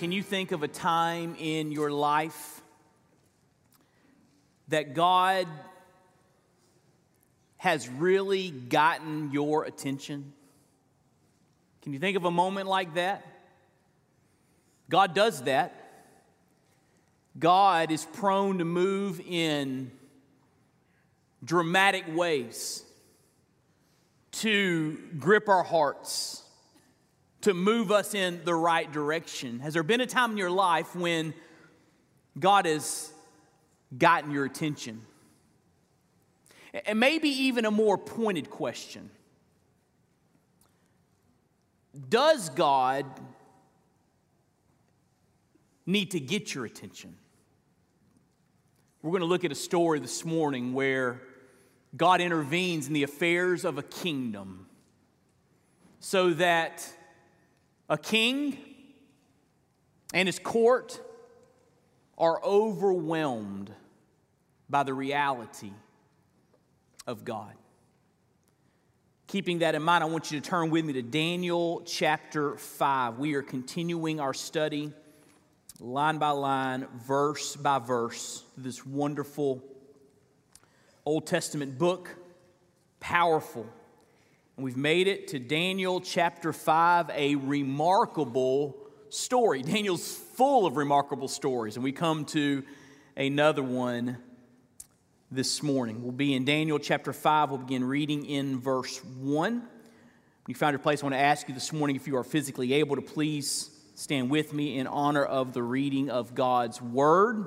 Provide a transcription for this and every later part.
Can you think of a time in your life that God has really gotten your attention? Can you think of a moment like that? God does that. God is prone to move in dramatic ways to grip our hearts to move us in the right direction. Has there been a time in your life when God has gotten your attention? And maybe even a more pointed question Does God need to get your attention? We're going to look at a story this morning where God intervenes in the affairs of a kingdom so that a king and his court are overwhelmed by the reality of God. Keeping that in mind, I want you to turn with me to Daniel chapter 5. We are continuing our study line by line, verse by verse, this wonderful Old Testament book. Powerful we've made it to Daniel chapter 5, a remarkable story. Daniel's full of remarkable stories, and we come to another one this morning. We'll be in Daniel chapter 5. We'll begin reading in verse 1. When you found your place, I want to ask you this morning if you are physically able to please stand with me in honor of the reading of God's word.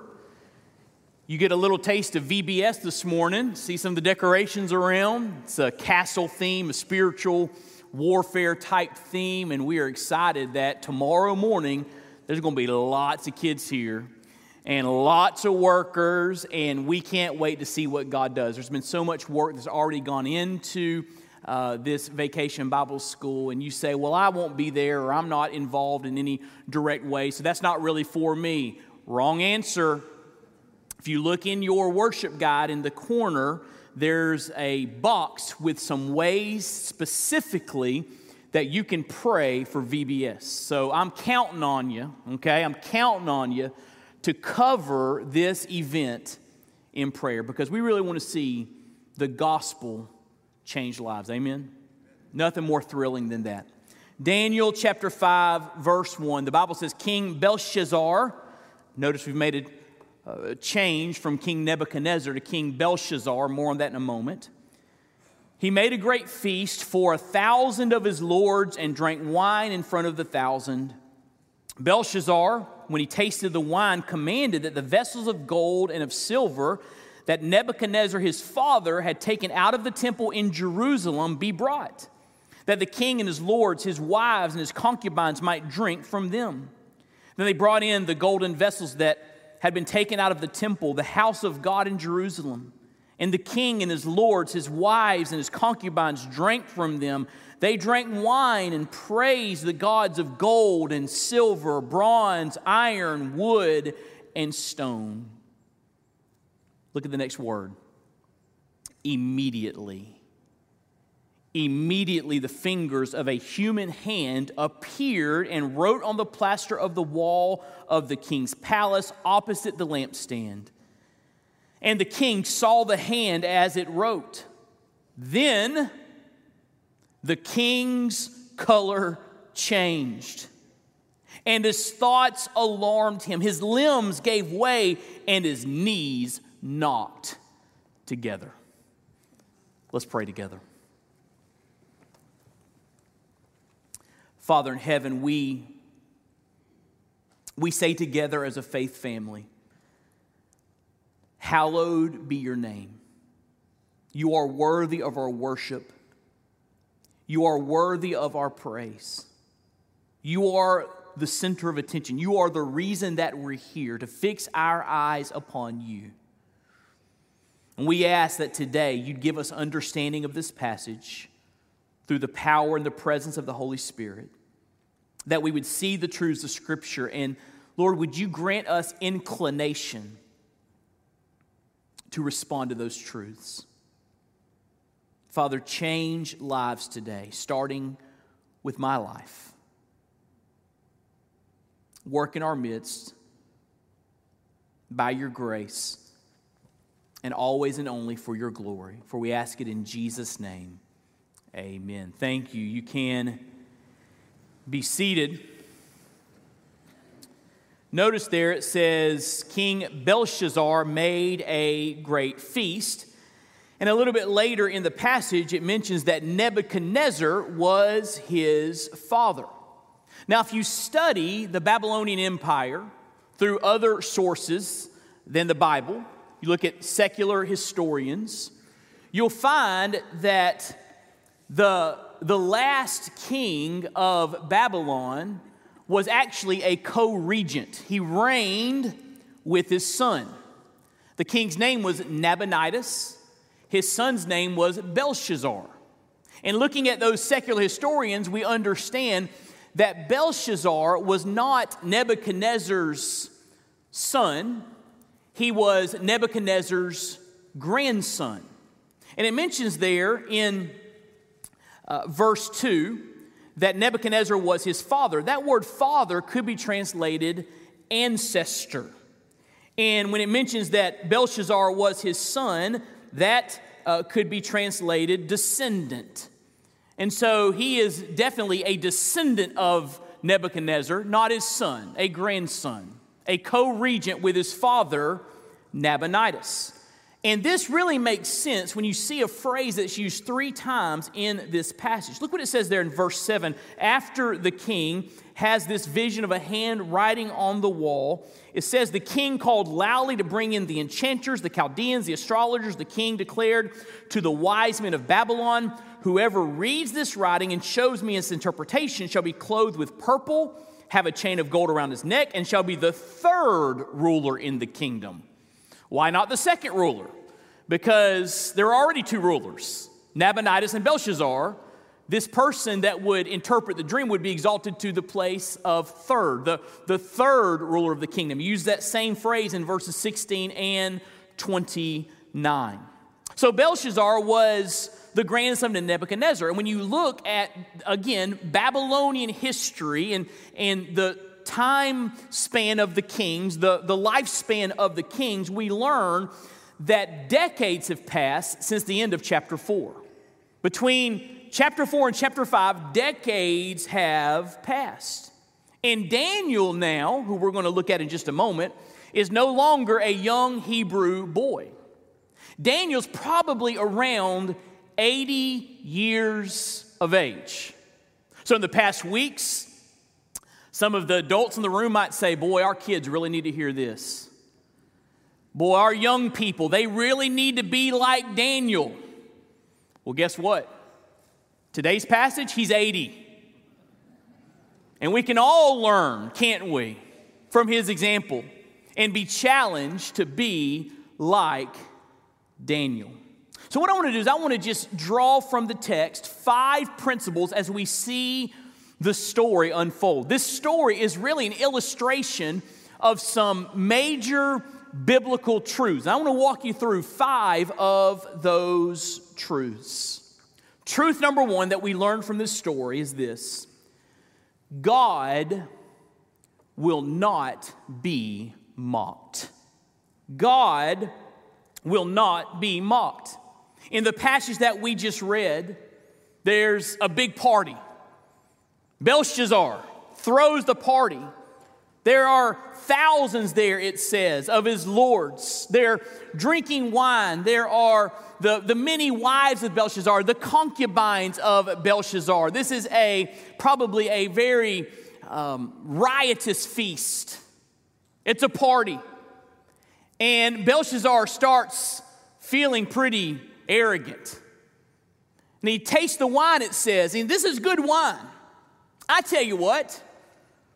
You get a little taste of VBS this morning. See some of the decorations around. It's a castle theme, a spiritual warfare type theme, and we are excited that tomorrow morning there's going to be lots of kids here and lots of workers, and we can't wait to see what God does. There's been so much work that's already gone into uh, this vacation Bible school, and you say, Well, I won't be there, or I'm not involved in any direct way, so that's not really for me. Wrong answer. If you look in your worship guide in the corner, there's a box with some ways specifically that you can pray for VBS. So I'm counting on you, okay? I'm counting on you to cover this event in prayer because we really want to see the gospel change lives. Amen? Nothing more thrilling than that. Daniel chapter 5, verse 1, the Bible says, King Belshazzar, notice we've made it uh, change from King Nebuchadnezzar to King Belshazzar. More on that in a moment. He made a great feast for a thousand of his lords and drank wine in front of the thousand. Belshazzar, when he tasted the wine, commanded that the vessels of gold and of silver that Nebuchadnezzar his father had taken out of the temple in Jerusalem be brought, that the king and his lords, his wives, and his concubines might drink from them. Then they brought in the golden vessels that had been taken out of the temple, the house of God in Jerusalem. And the king and his lords, his wives, and his concubines drank from them. They drank wine and praised the gods of gold and silver, bronze, iron, wood, and stone. Look at the next word. Immediately. Immediately, the fingers of a human hand appeared and wrote on the plaster of the wall of the king's palace opposite the lampstand. And the king saw the hand as it wrote. Then the king's color changed, and his thoughts alarmed him. His limbs gave way, and his knees knocked together. Let's pray together. Father in heaven, we, we say together as a faith family, Hallowed be your name. You are worthy of our worship. You are worthy of our praise. You are the center of attention. You are the reason that we're here, to fix our eyes upon you. And we ask that today you'd give us understanding of this passage through the power and the presence of the Holy Spirit, that we would see the truths of Scripture. And Lord, would you grant us inclination to respond to those truths? Father, change lives today, starting with my life. Work in our midst by your grace and always and only for your glory. For we ask it in Jesus' name. Amen. Thank you. You can be seated. Notice there it says King Belshazzar made a great feast. And a little bit later in the passage, it mentions that Nebuchadnezzar was his father. Now, if you study the Babylonian Empire through other sources than the Bible, you look at secular historians, you'll find that the, the last king of Babylon was actually a co regent. He reigned with his son. The king's name was Nabonidus, his son's name was Belshazzar. And looking at those secular historians, we understand that Belshazzar was not Nebuchadnezzar's son, he was Nebuchadnezzar's grandson. And it mentions there in uh, verse 2 that Nebuchadnezzar was his father. That word father could be translated ancestor. And when it mentions that Belshazzar was his son, that uh, could be translated descendant. And so he is definitely a descendant of Nebuchadnezzar, not his son, a grandson, a co regent with his father, Nabonidus. And this really makes sense when you see a phrase that's used three times in this passage. Look what it says there in verse 7. After the king has this vision of a hand writing on the wall, it says, The king called loudly to bring in the enchanters, the Chaldeans, the astrologers. The king declared to the wise men of Babylon, Whoever reads this writing and shows me its interpretation shall be clothed with purple, have a chain of gold around his neck, and shall be the third ruler in the kingdom. Why not the second ruler? Because there are already two rulers, Nabonidus and Belshazzar. This person that would interpret the dream would be exalted to the place of third, the, the third ruler of the kingdom. Use that same phrase in verses 16 and 29. So Belshazzar was the grandson of Nebuchadnezzar. And when you look at, again, Babylonian history and, and the time span of the kings, the, the lifespan of the kings, we learn that decades have passed since the end of chapter 4. Between chapter 4 and chapter 5, decades have passed. And Daniel, now, who we're going to look at in just a moment, is no longer a young Hebrew boy. Daniel's probably around 80 years of age. So, in the past weeks, some of the adults in the room might say, Boy, our kids really need to hear this. Boy, our young people, they really need to be like Daniel. Well, guess what? Today's passage, he's 80. And we can all learn, can't we, from his example and be challenged to be like Daniel. So, what I want to do is, I want to just draw from the text five principles as we see the story unfold. This story is really an illustration of some major biblical truths. I want to walk you through five of those truths. Truth number one that we learn from this story is this God will not be mocked. God will not be mocked. In the passage that we just read, there's a big party. Belshazzar throws the party. There are thousands there, it says, of his lords. They're drinking wine. There are the, the many wives of Belshazzar, the concubines of Belshazzar. This is a probably a very um, riotous feast. It's a party. And Belshazzar starts feeling pretty arrogant. And he tastes the wine, it says, and this is good wine. I tell you what,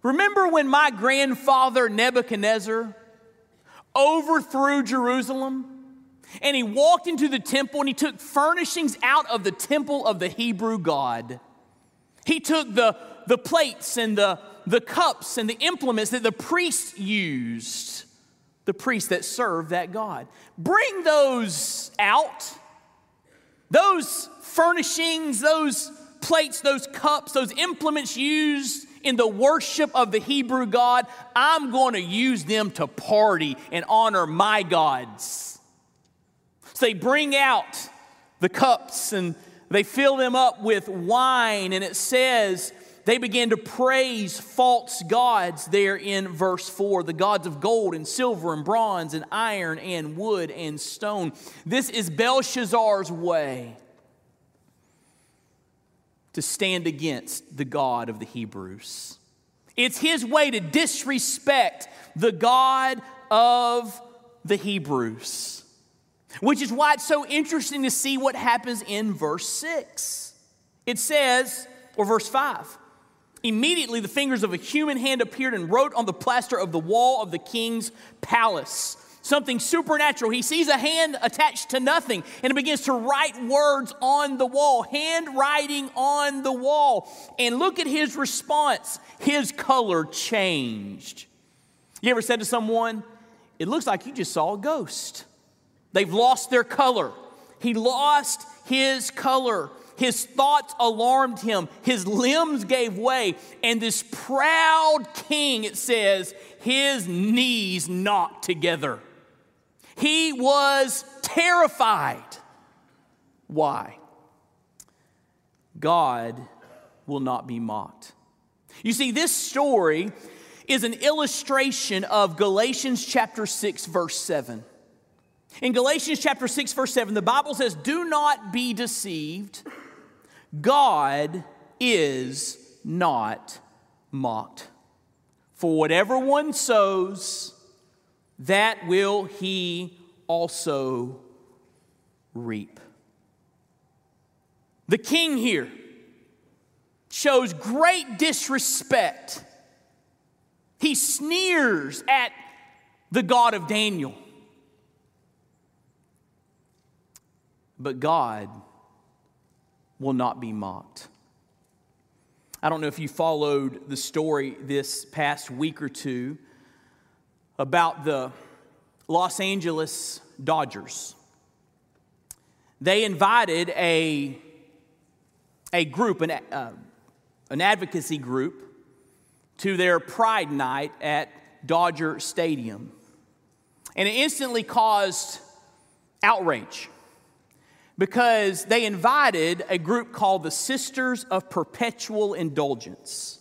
Remember when my grandfather Nebuchadnezzar overthrew Jerusalem? And he walked into the temple and he took furnishings out of the temple of the Hebrew God. He took the, the plates and the, the cups and the implements that the priests used, the priests that served that God. Bring those out, those furnishings, those plates, those cups, those implements used in the worship of the Hebrew God. I'm going to use them to party and honor my gods. So they bring out the cups and they fill them up with wine, and it says they began to praise false gods there in verse 4 the gods of gold and silver and bronze and iron and wood and stone. This is Belshazzar's way to stand against the God of the Hebrews. It's his way to disrespect the God of the Hebrews. Which is why it's so interesting to see what happens in verse 6. It says, or verse 5, immediately the fingers of a human hand appeared and wrote on the plaster of the wall of the king's palace. Something supernatural. He sees a hand attached to nothing and it begins to write words on the wall, handwriting on the wall. And look at his response. His color changed. You ever said to someone, It looks like you just saw a ghost? They've lost their color. He lost his color. His thoughts alarmed him. His limbs gave way. And this proud king, it says, his knees knocked together. He was terrified. Why? God will not be mocked. You see, this story is an illustration of Galatians chapter 6, verse 7. In Galatians chapter 6, verse 7, the Bible says, Do not be deceived. God is not mocked. For whatever one sows, that will he also reap. The king here shows great disrespect. He sneers at the God of Daniel. but God will not be mocked. I don't know if you followed the story this past week or two about the Los Angeles Dodgers. They invited a, a group, an, uh, an advocacy group, to their Pride Night at Dodger Stadium. And it instantly caused outrage because they invited a group called the Sisters of Perpetual Indulgence.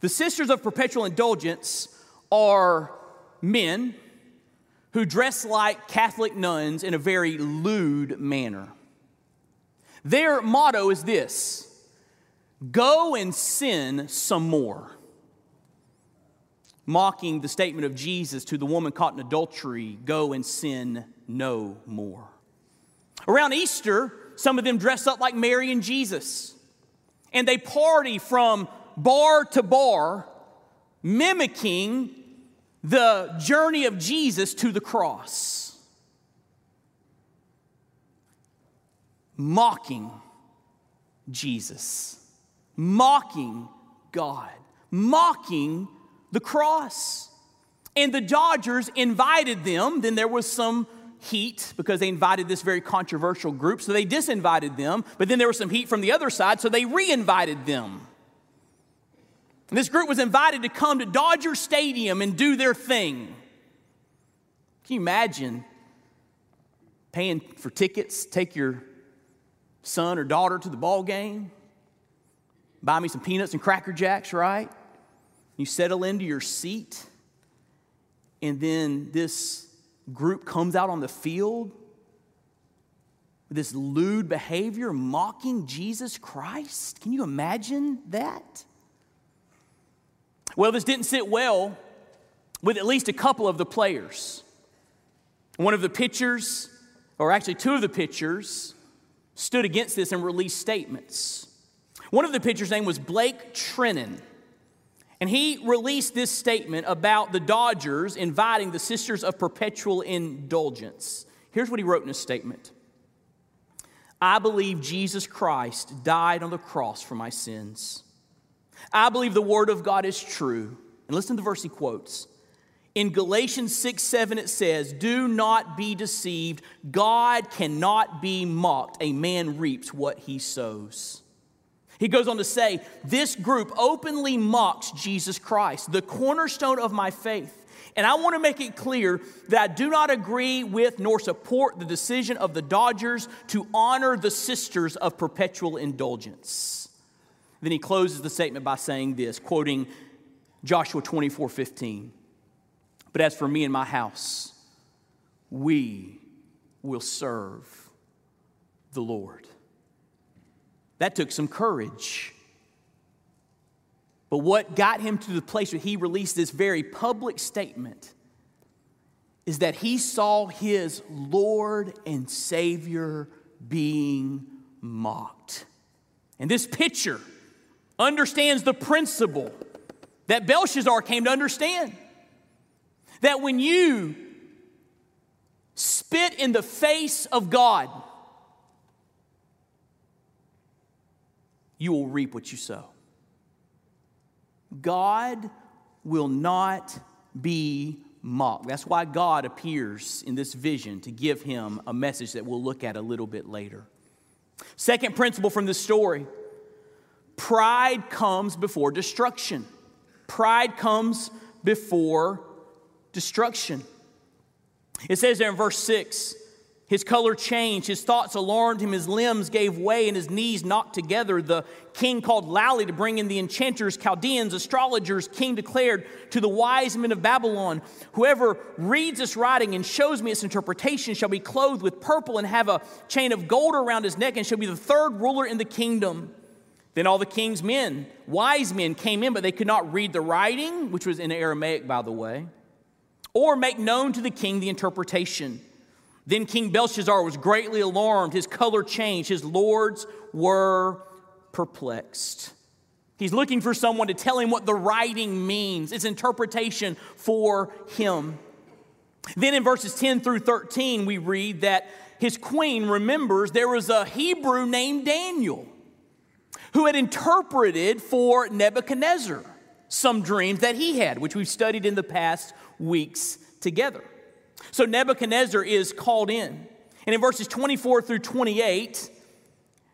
The Sisters of Perpetual Indulgence are men who dress like Catholic nuns in a very lewd manner. Their motto is this go and sin some more. Mocking the statement of Jesus to the woman caught in adultery go and sin no more. Around Easter, some of them dress up like Mary and Jesus, and they party from bar to bar, mimicking the journey of Jesus to the cross, mocking Jesus, mocking God, mocking the cross. And the Dodgers invited them, then there was some heat because they invited this very controversial group, so they disinvited them. But then there was some heat from the other side, so they re-invited them. And this group was invited to come to Dodger Stadium and do their thing. Can you imagine paying for tickets, take your son or daughter to the ball game, buy me some peanuts and cracker jacks, right? You settle into your seat, and then this group comes out on the field with this lewd behavior, mocking Jesus Christ? Can you imagine that? Well, this didn't sit well with at least a couple of the players. One of the pitchers, or actually two of the pitchers, stood against this and released statements. One of the pitchers' name was Blake Treinen. And he released this statement about the Dodgers inviting the Sisters of Perpetual Indulgence. Here's what he wrote in his statement I believe Jesus Christ died on the cross for my sins. I believe the Word of God is true. And listen to the verse he quotes. In Galatians 6 7, it says, Do not be deceived. God cannot be mocked. A man reaps what he sows. He goes on to say, This group openly mocks Jesus Christ, the cornerstone of my faith. And I want to make it clear that I do not agree with nor support the decision of the Dodgers to honor the sisters of perpetual indulgence. Then he closes the statement by saying this, quoting Joshua 24 15. But as for me and my house, we will serve the Lord. That took some courage. But what got him to the place where he released this very public statement is that he saw his Lord and Savior being mocked. And this picture understands the principle that Belshazzar came to understand that when you spit in the face of God, you will reap what you sow. God will not be mocked. That's why God appears in this vision to give him a message that we'll look at a little bit later. Second principle from this story pride comes before destruction. Pride comes before destruction. It says there in verse 6 his color changed, his thoughts alarmed him, his limbs gave way, and his knees knocked together. The king called loudly to bring in the enchanters, Chaldeans, astrologers. King declared to the wise men of Babylon Whoever reads this writing and shows me its interpretation shall be clothed with purple and have a chain of gold around his neck and shall be the third ruler in the kingdom. Then all the king's men, wise men, came in, but they could not read the writing, which was in Aramaic, by the way, or make known to the king the interpretation. Then King Belshazzar was greatly alarmed. His color changed. His lords were perplexed. He's looking for someone to tell him what the writing means, its interpretation for him. Then in verses 10 through 13, we read that his queen remembers there was a Hebrew named Daniel who had interpreted for Nebuchadnezzar some dreams that he had, which we've studied in the past weeks together. So Nebuchadnezzar is called in. And in verses 24 through 28,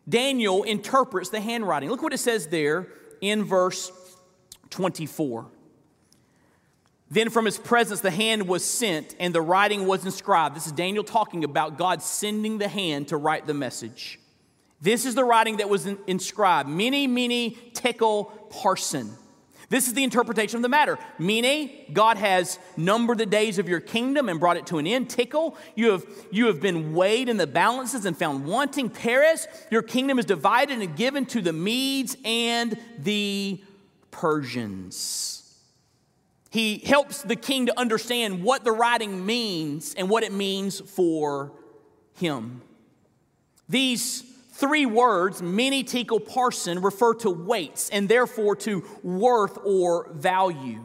Daniel interprets the handwriting. Look what it says there in verse 24. Then from his presence the hand was sent and the writing was inscribed. This is Daniel talking about God sending the hand to write the message. This is the writing that was inscribed Mene, mene, tekel, parsin. This is the interpretation of the matter. Mene, God has numbered the days of your kingdom and brought it to an end. Tekel, you have, you have been weighed in the balances and found wanting. Peres, your kingdom is divided and given to the Medes and the Persians. He helps the king to understand what the writing means and what it means for him. These Three words, mene tekel parsin, refer to weights and therefore to worth or value.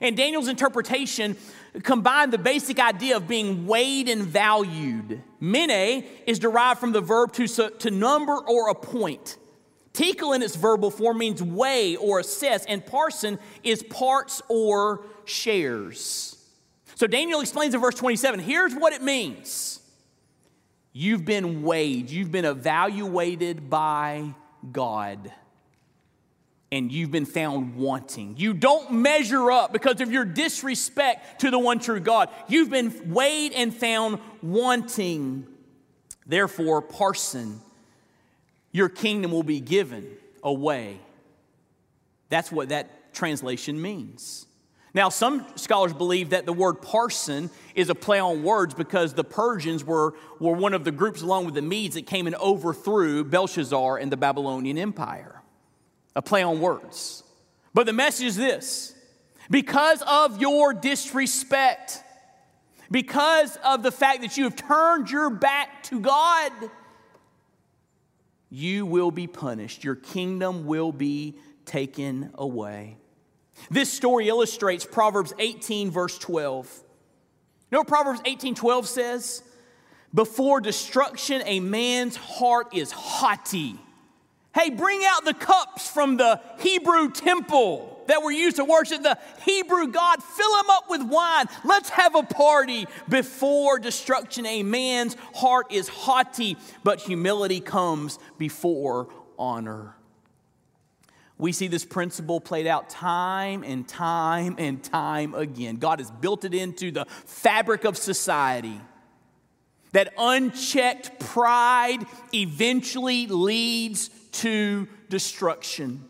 And Daniel's interpretation combined the basic idea of being weighed and valued. Mene is derived from the verb to, to number or appoint. Tekel in its verbal form means weigh or assess, and parsin is parts or shares. So Daniel explains in verse 27 here's what it means You've been weighed, you've been evaluated by God, and you've been found wanting. You don't measure up because of your disrespect to the one true God. You've been weighed and found wanting. Therefore, parsin, your kingdom will be given away. That's what that translation means. Now, some scholars believe that the word parsin is a play on words because the Persians were, were one of the groups, along with the Medes, that came and overthrew Belshazzar and the Babylonian Empire. A play on words. But the message is this because of your disrespect, because of the fact that you have turned your back to God, you will be punished. Your kingdom will be taken away. This story illustrates Proverbs 18, verse 12. You know what Proverbs 18, 12 says? Before destruction, a man's heart is haughty. Hey, bring out the cups from the Hebrew temple that were used to worship the Hebrew God. Fill them up with wine. Let's have a party before destruction. A man's heart is haughty, but humility comes before honor. We see this principle played out time and time and time again. God has built it into the fabric of society. That unchecked pride eventually leads to destruction.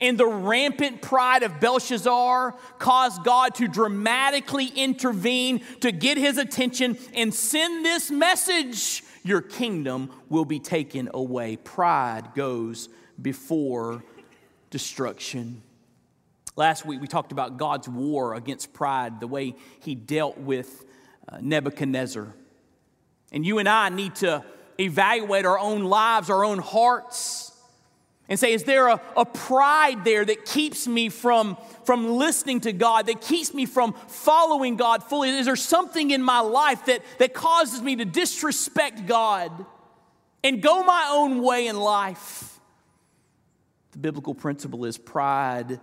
And the rampant pride of Belshazzar caused God to dramatically intervene to get his attention and send this message Your kingdom will be taken away. Pride goes before destruction. Last week we talked about God's war against pride, the way he dealt with uh, Nebuchadnezzar. And you and I need to evaluate our own lives, our own hearts and say, is there a, a pride there that keeps me from, from listening to God, that keeps me from following God fully? Is there something in my life that, that causes me to disrespect God and go my own way in life? The biblical principle is pride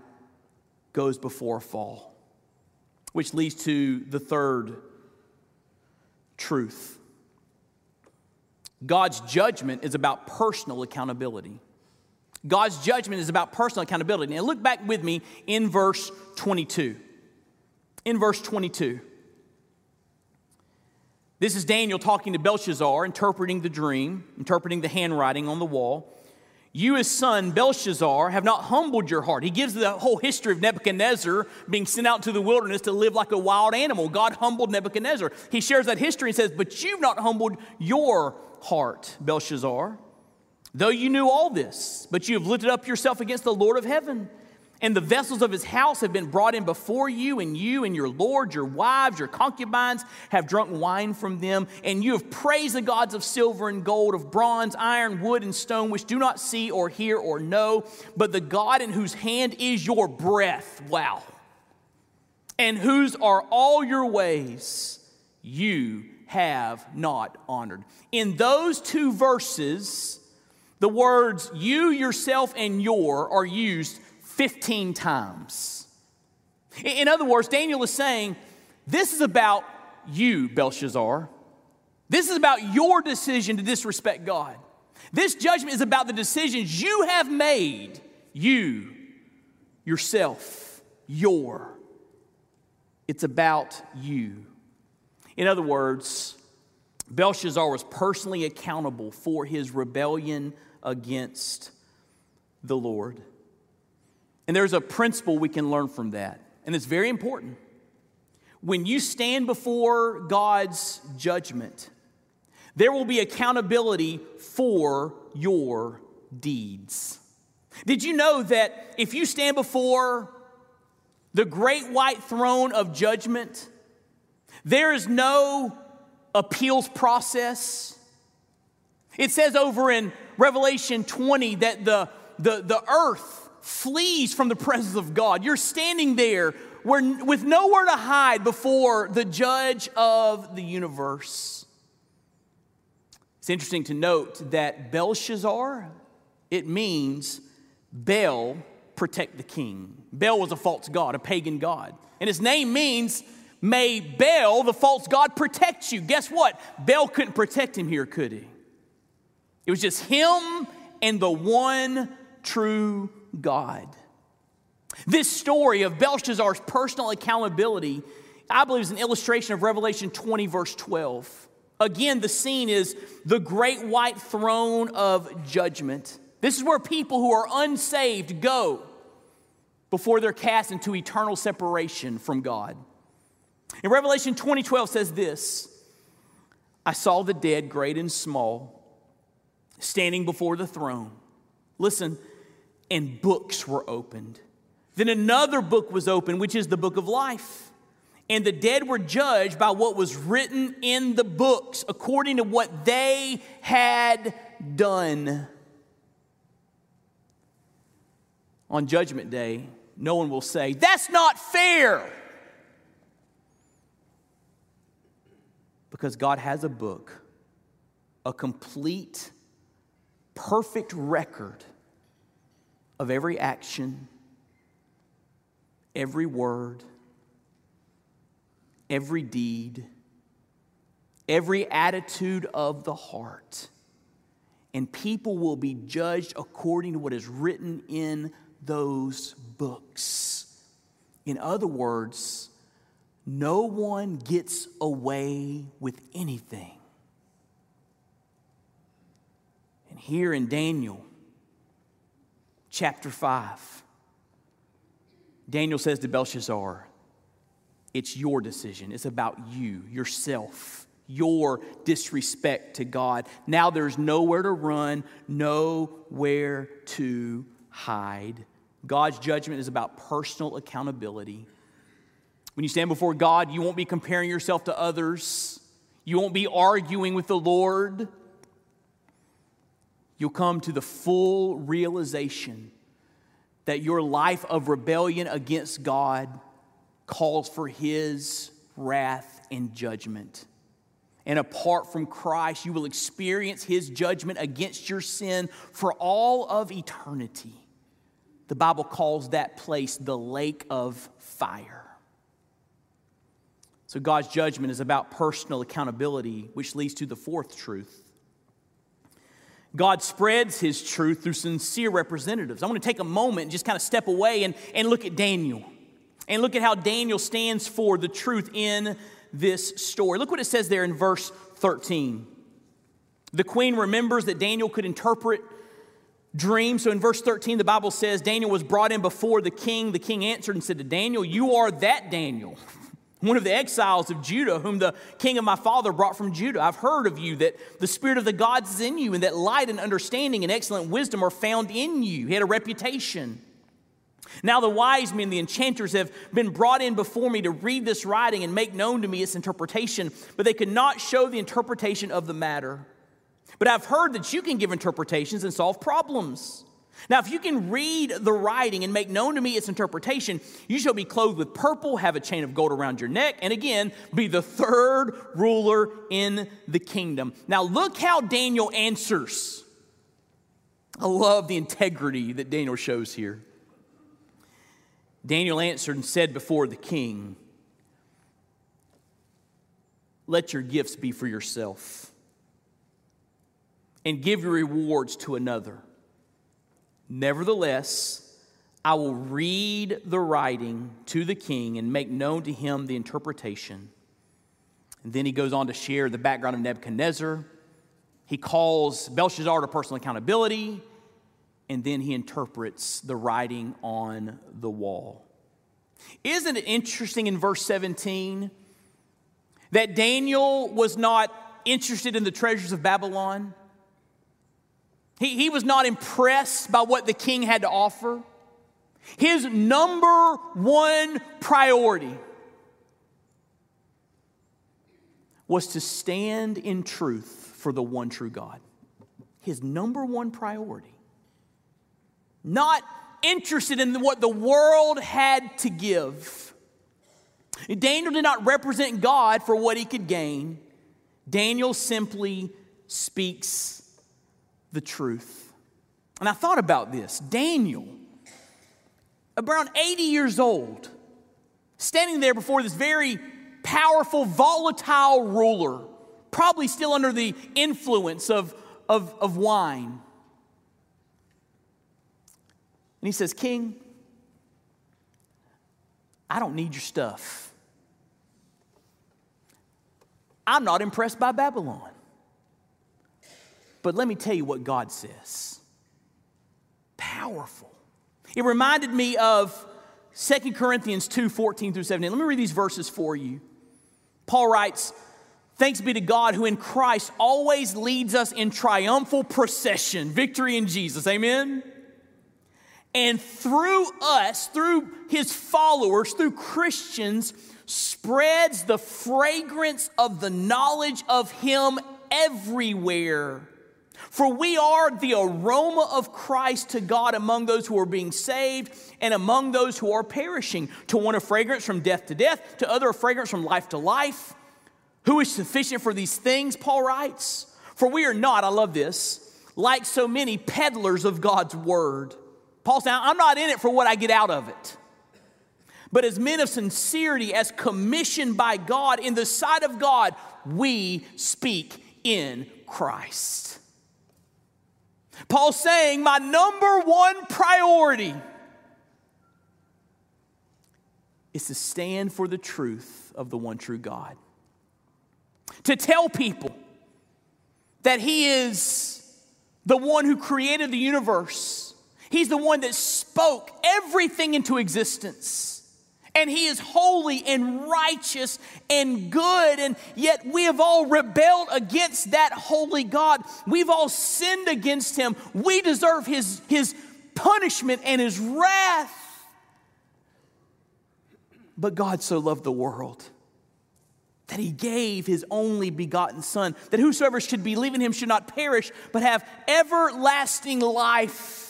goes before a fall, which leads to the third truth. God's judgment is about personal accountability. God's judgment is about personal accountability. Now, look back with me in verse 22. In verse 22. This is Daniel talking to Belshazzar, interpreting the dream, interpreting the handwriting on the wall. You, his son Belshazzar, have not humbled your heart. He gives the whole history of Nebuchadnezzar being sent out to the wilderness to live like a wild animal. God humbled Nebuchadnezzar. He shares that history and says, But you've not humbled your heart, Belshazzar. Though you knew all this, but you have lifted up yourself against the Lord of heaven. And the vessels of his house have been brought in before you, and you and your lord, your wives, your concubines have drunk wine from them. And you have praised the gods of silver and gold, of bronze, iron, wood, and stone, which do not see or hear or know, but the God in whose hand is your breath. Wow. And whose are all your ways, you have not honored. In those two verses, the words you, yourself, and your are used 15 times. In other words, Daniel is saying, This is about you, Belshazzar. This is about your decision to disrespect God. This judgment is about the decisions you have made, you, yourself, your. It's about you. In other words, Belshazzar was personally accountable for his rebellion against the Lord. And there's a principle we can learn from that, and it's very important. When you stand before God's judgment, there will be accountability for your deeds. Did you know that if you stand before the great white throne of judgment, there is no appeals process? It says over in Revelation 20 that the, the, the earth flees from the presence of God. You're standing there where, with nowhere to hide before the judge of the universe. It's interesting to note that Belshazzar, it means Bel, protect the king. Bel was a false god, a pagan god. And his name means, may Bel, the false god, protect you. Guess what? Bel couldn't protect him here, could he? It was just him and the one true God. This story of Belshazzar's personal accountability, I believe, is an illustration of Revelation 20, verse 12. Again, the scene is the great white throne of judgment. This is where people who are unsaved go before they're cast into eternal separation from God. In Revelation 20:12 says this, I saw the dead, great and small, standing before the throne. Listen, and books were opened. Then another book was opened, which is the book of life. And the dead were judged by what was written in the books according to what they had done. On Judgment Day, no one will say, That's not fair. Because God has a book, a complete, perfect record of every action, every word, every deed, every attitude of the heart. And people will be judged according to what is written in those books. In other words, no one gets away with anything. And here in Daniel chapter 5, Daniel says to Belshazzar, It's your decision. It's about you, yourself, your disrespect to God. Now there's nowhere to run, nowhere to hide. God's judgment is about personal accountability. When you stand before God, you won't be comparing yourself to others, you won't be arguing with the Lord. You'll come to the full realization that your life of rebellion against God calls for His wrath and judgment. And apart from Christ, you will experience His judgment against your sin for all of eternity. The Bible calls that place the lake of fire. So, God's judgment is about personal accountability, which leads to the fourth truth. God spreads his truth through sincere representatives. I want to take a moment and just kind of step away and, and look at Daniel and look at how Daniel stands for the truth in this story. Look what it says there in verse 13. The queen remembers that Daniel could interpret dreams. So in verse 13, the Bible says Daniel was brought in before the king. The king answered and said to Daniel, You are that Daniel one of the exiles of Judah, whom the king of my father brought from Judah. I've heard of you that the spirit of the gods is in you, and that light and understanding and excellent wisdom are found in you. He had a reputation. Now, the wise men, the enchanters, have been brought in before me to read this writing and make known to me its interpretation, but they could not show the interpretation of the matter. But I've heard that you can give interpretations and solve problems. Now, if you can read the writing and make known to me its interpretation, you shall be clothed with purple, have a chain of gold around your neck, and again, be the third ruler in the kingdom. Now, look how Daniel answers. I love the integrity that Daniel shows here. Daniel answered and said before the king, Let your gifts be for yourself, and give your rewards to another. Nevertheless, I will read the writing to the king and make known to him the interpretation. And then he goes on to share the background of Nebuchadnezzar. He calls Belshazzar to personal accountability, and then he interprets the writing on the wall. Isn't it interesting in verse 17 that Daniel was not interested in the treasures of Babylon? He, he was not impressed by what the king had to offer. His number one priority was to stand in truth for the one true God. His number one priority. Not interested in what the world had to give. Daniel did not represent God for what he could gain. Daniel simply speaks the truth. And I thought about this Daniel, around 80 years old, standing there before this very powerful, volatile ruler, probably still under the influence of, of, of wine. And he says, King, I don't need your stuff. I'm not impressed by Babylon. But let me tell you what God says. Powerful. It reminded me of 2 Corinthians 2 14 through 17. Let me read these verses for you. Paul writes, Thanks be to God who in Christ always leads us in triumphal procession, victory in Jesus. Amen? And through us, through his followers, through Christians, spreads the fragrance of the knowledge of him everywhere. For we are the aroma of Christ to God among those who are being saved and among those who are perishing. To one a fragrance from death to death, to other a fragrance from life to life. Who is sufficient for these things, Paul writes? For we are not, I love this, like so many peddlers of God's word. Paul said, I'm not in it for what I get out of it. But as men of sincerity, as commissioned by God in the sight of God, we speak in Christ. Paul's saying, My number one priority is to stand for the truth of the one true God. To tell people that He is the one who created the universe, He's the one that spoke everything into existence. And he is holy and righteous and good, and yet we have all rebelled against that holy God. We've all sinned against him. We deserve his, his punishment and his wrath. But God so loved the world that he gave his only begotten Son, that whosoever should believe in him should not perish, but have everlasting life.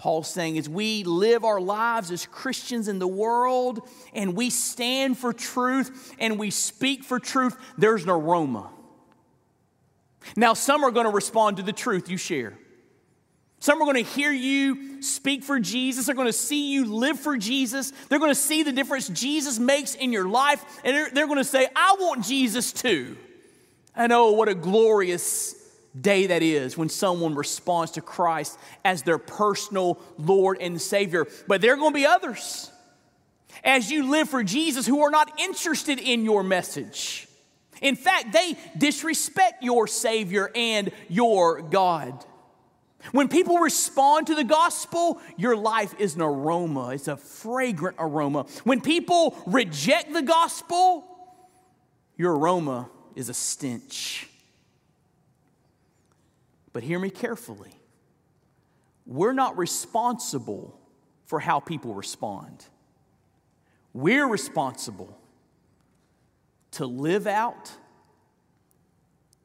Paul's saying is we live our lives as Christians in the world and we stand for truth and we speak for truth, there's an aroma. Now, some are going to respond to the truth you share. Some are going to hear you speak for Jesus. They're going to see you live for Jesus. They're going to see the difference Jesus makes in your life. And they're, they're going to say, I want Jesus too. And oh, what a glorious day that is when someone responds to Christ as their personal Lord and Savior. But there are going to be others as you live for Jesus who are not interested in your message. In fact, they disrespect your Savior and your God. When people respond to the gospel, your life is an aroma, it's a fragrant aroma. When people reject the gospel, your aroma is a stench. But hear me carefully. We're not responsible for how people respond. We're responsible to live out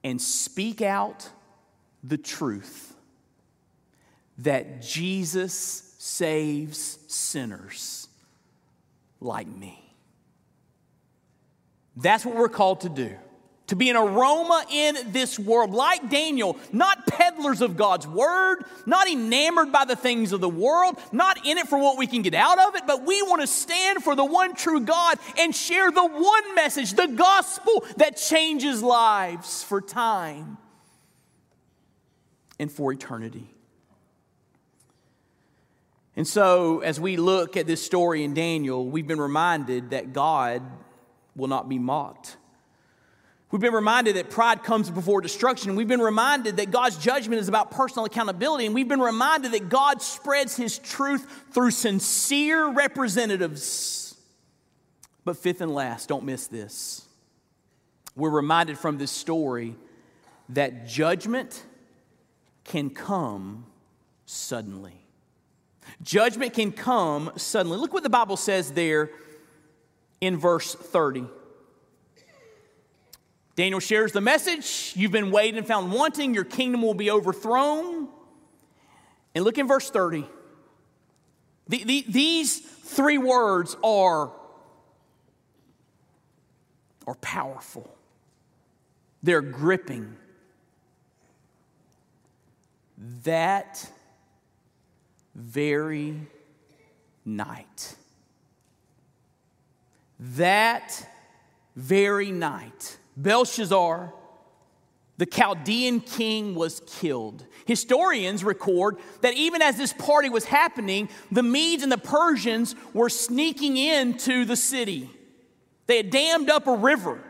and speak out the truth that Jesus saves sinners like me. That's what we're called to do to be an aroma in this world, like Daniel, not peddlers of God's word, not enamored by the things of the world, not in it for what we can get out of it, but we want to stand for the one true God and share the one message, the gospel that changes lives for time and for eternity. And so, as we look at this story in Daniel, we've been reminded that God will not be mocked. We've been reminded that pride comes before destruction. We've been reminded that God's judgment is about personal accountability. And we've been reminded that God spreads his truth through sincere representatives. But fifth and last, don't miss this. We're reminded from this story that judgment can come suddenly. Judgment can come suddenly. Look what the Bible says there in verse 30. Daniel shares the message. You've been weighed and found wanting. Your kingdom will be overthrown. And look in verse 30. The, the, these three words are, are powerful, they're gripping. That very night. That very night Belshazzar, the Chaldean king, was killed. Historians record that even as this party was happening, the Medes and the Persians were sneaking into the city. They had dammed up a river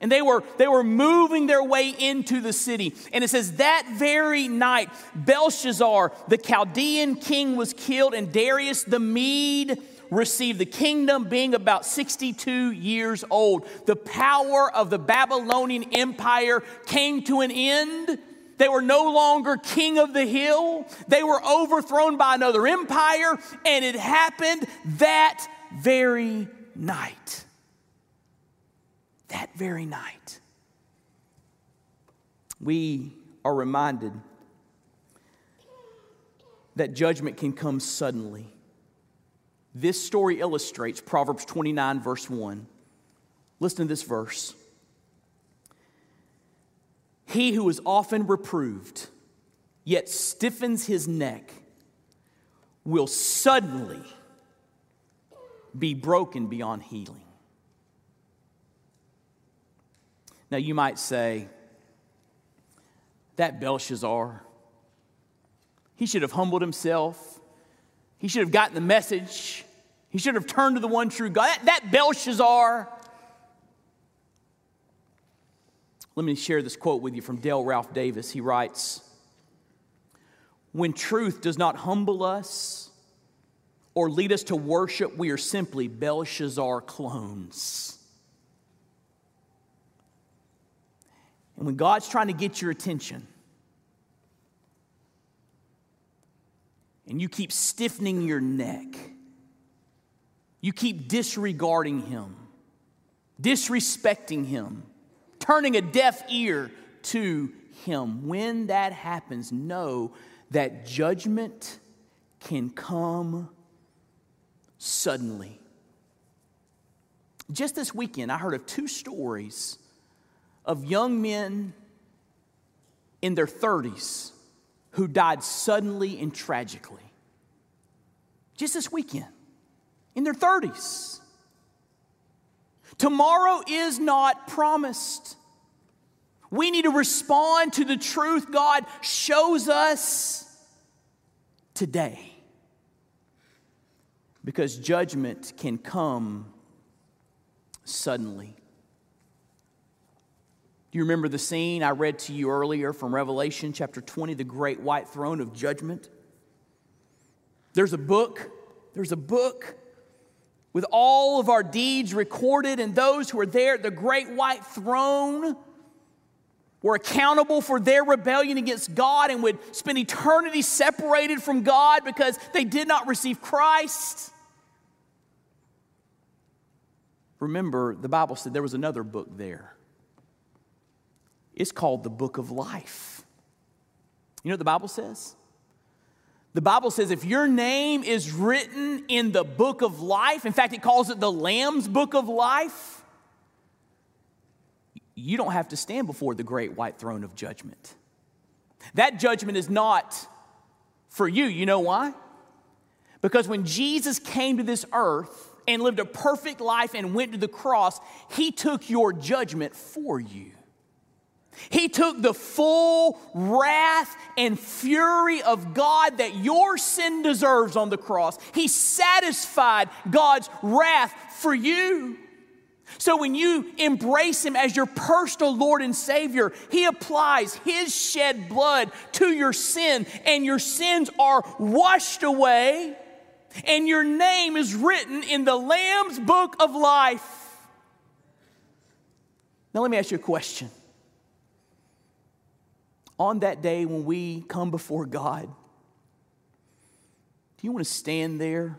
and they were, they were moving their way into the city. And it says, that very night, Belshazzar, the Chaldean king, was killed, and Darius the Mede received the kingdom being about 62 years old. The power of the Babylonian Empire came to an end. They were no longer king of the hill. They were overthrown by another empire, and it happened that very night. That very night. we are reminded that judgment can come suddenly. This story illustrates Proverbs 29, verse 1. Listen to this verse. He who is often reproved, yet stiffens his neck, will suddenly be broken beyond healing. Now, you might say, that Belshazzar, he should have humbled himself. He should have gotten the message. He should have turned to the one true God. That, that Belshazzar. Let me share this quote with you from Dale Ralph Davis. He writes When truth does not humble us or lead us to worship, we are simply Belshazzar clones. And when God's trying to get your attention, and you keep stiffening your neck, you keep disregarding Him, disrespecting Him, turning a deaf ear to Him, when that happens, know that judgment can come suddenly. Just this weekend, I heard of two stories of young men in their 30s who died suddenly and tragically. Just this weekend, in their 30s. Tomorrow is not promised. We need to respond to the truth God shows us today. Because judgment can come suddenly. Do you remember the scene I read to you earlier from Revelation chapter 20, the great white throne of judgment? There's a book, there's a book with all of our deeds recorded, and those who are there at the great white throne were accountable for their rebellion against God and would spend eternity separated from God because they did not receive Christ. Remember, the Bible said there was another book there it's called the book of life. You know what the Bible says? The Bible says if your name is written in the book of life, in fact, it calls it the Lamb's book of life, you don't have to stand before the great white throne of judgment. That judgment is not for you. You know why? Because when Jesus came to this earth and lived a perfect life and went to the cross, he took your judgment for you. He took the full wrath and fury of God that your sin deserves on the cross. He satisfied God's wrath for you. So when you embrace Him as your personal Lord and Savior, He applies His shed blood to your sin, and your sins are washed away, and your name is written in the Lamb's book of life. Now, let me ask you a question on that day when we come before God, do you want to stand there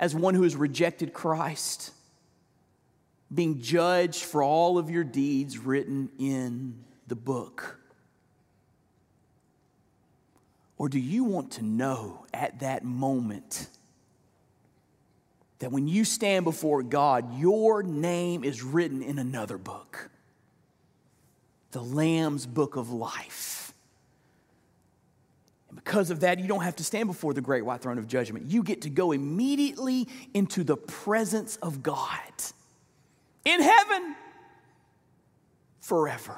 as one who has rejected Christ, being judged for all of your deeds written in the book? Or do you want to know at that moment that when you stand before God, your name is written in another book? The Lamb's book of life. And because of that, you don't have to stand before the great white throne of judgment. You get to go immediately into the presence of God in heaven forever.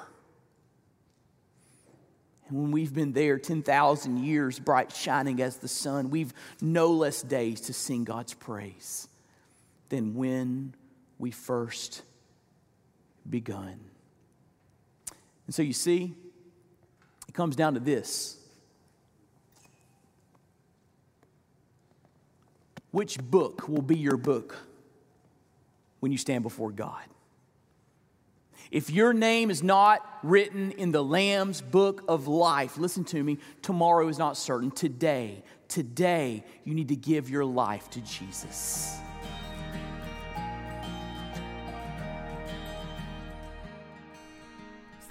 And when we've been there 10,000 years, bright shining as the sun, we've no less days to sing God's praise than when we first begun. And so you see, it comes down to this Which book will be your book when you stand before God? If your name is not written in the Lamb's book of life, listen to me, tomorrow is not certain. Today, today, you need to give your life to Jesus.